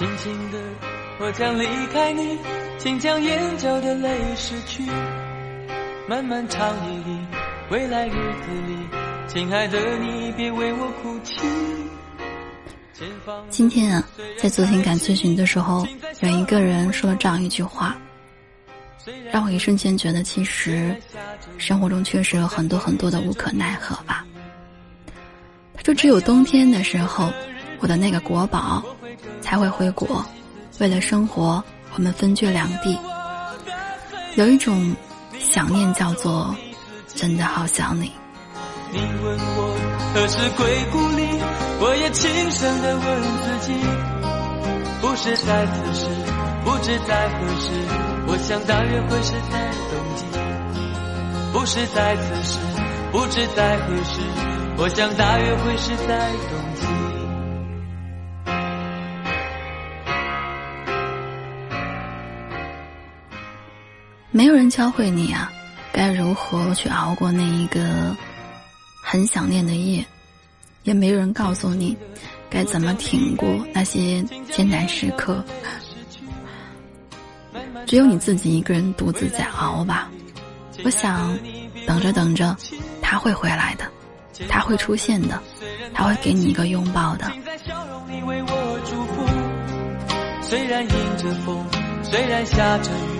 轻轻的，我将离开你，请将眼角的泪拭去。漫漫长夜里，未来日子里，亲爱的你，别为我哭泣。今天啊，在做情感咨询的时候，有一个人说了这样一句话，让我一瞬间觉得，其实生活中确实有很多很多的无可奈何吧。他说：“只有冬天的时候，我的那个国宝才会回国，为了生活，我们分居两地。有一种想念，叫做真的好想你。”你问我何时归故里，我也轻声的问自己，不是在此时，不知在何时，我想大约会是在冬季。不是在此时，不知在何时，我想大约会是在冬季。没有人教会你啊，该如何去熬过那一个。很想念的夜，也没有人告诉你该怎么挺过那些艰难时刻，只有你自己一个人独自在熬吧。我想，等着等着，他会回来的，他会出现的，他会给你一个拥抱的。虽然迎着风，虽然下着雨，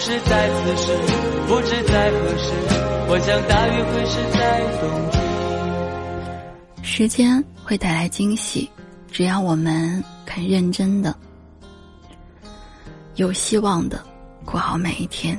是在此时，不知在何时，我想大约会是在冬季。时间会带来惊喜，只要我们肯认真的、有希望的过好每一天。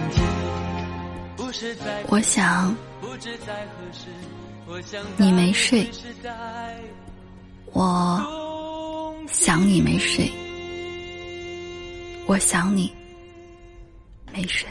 我想。你没睡，我想你没睡，我想你没睡。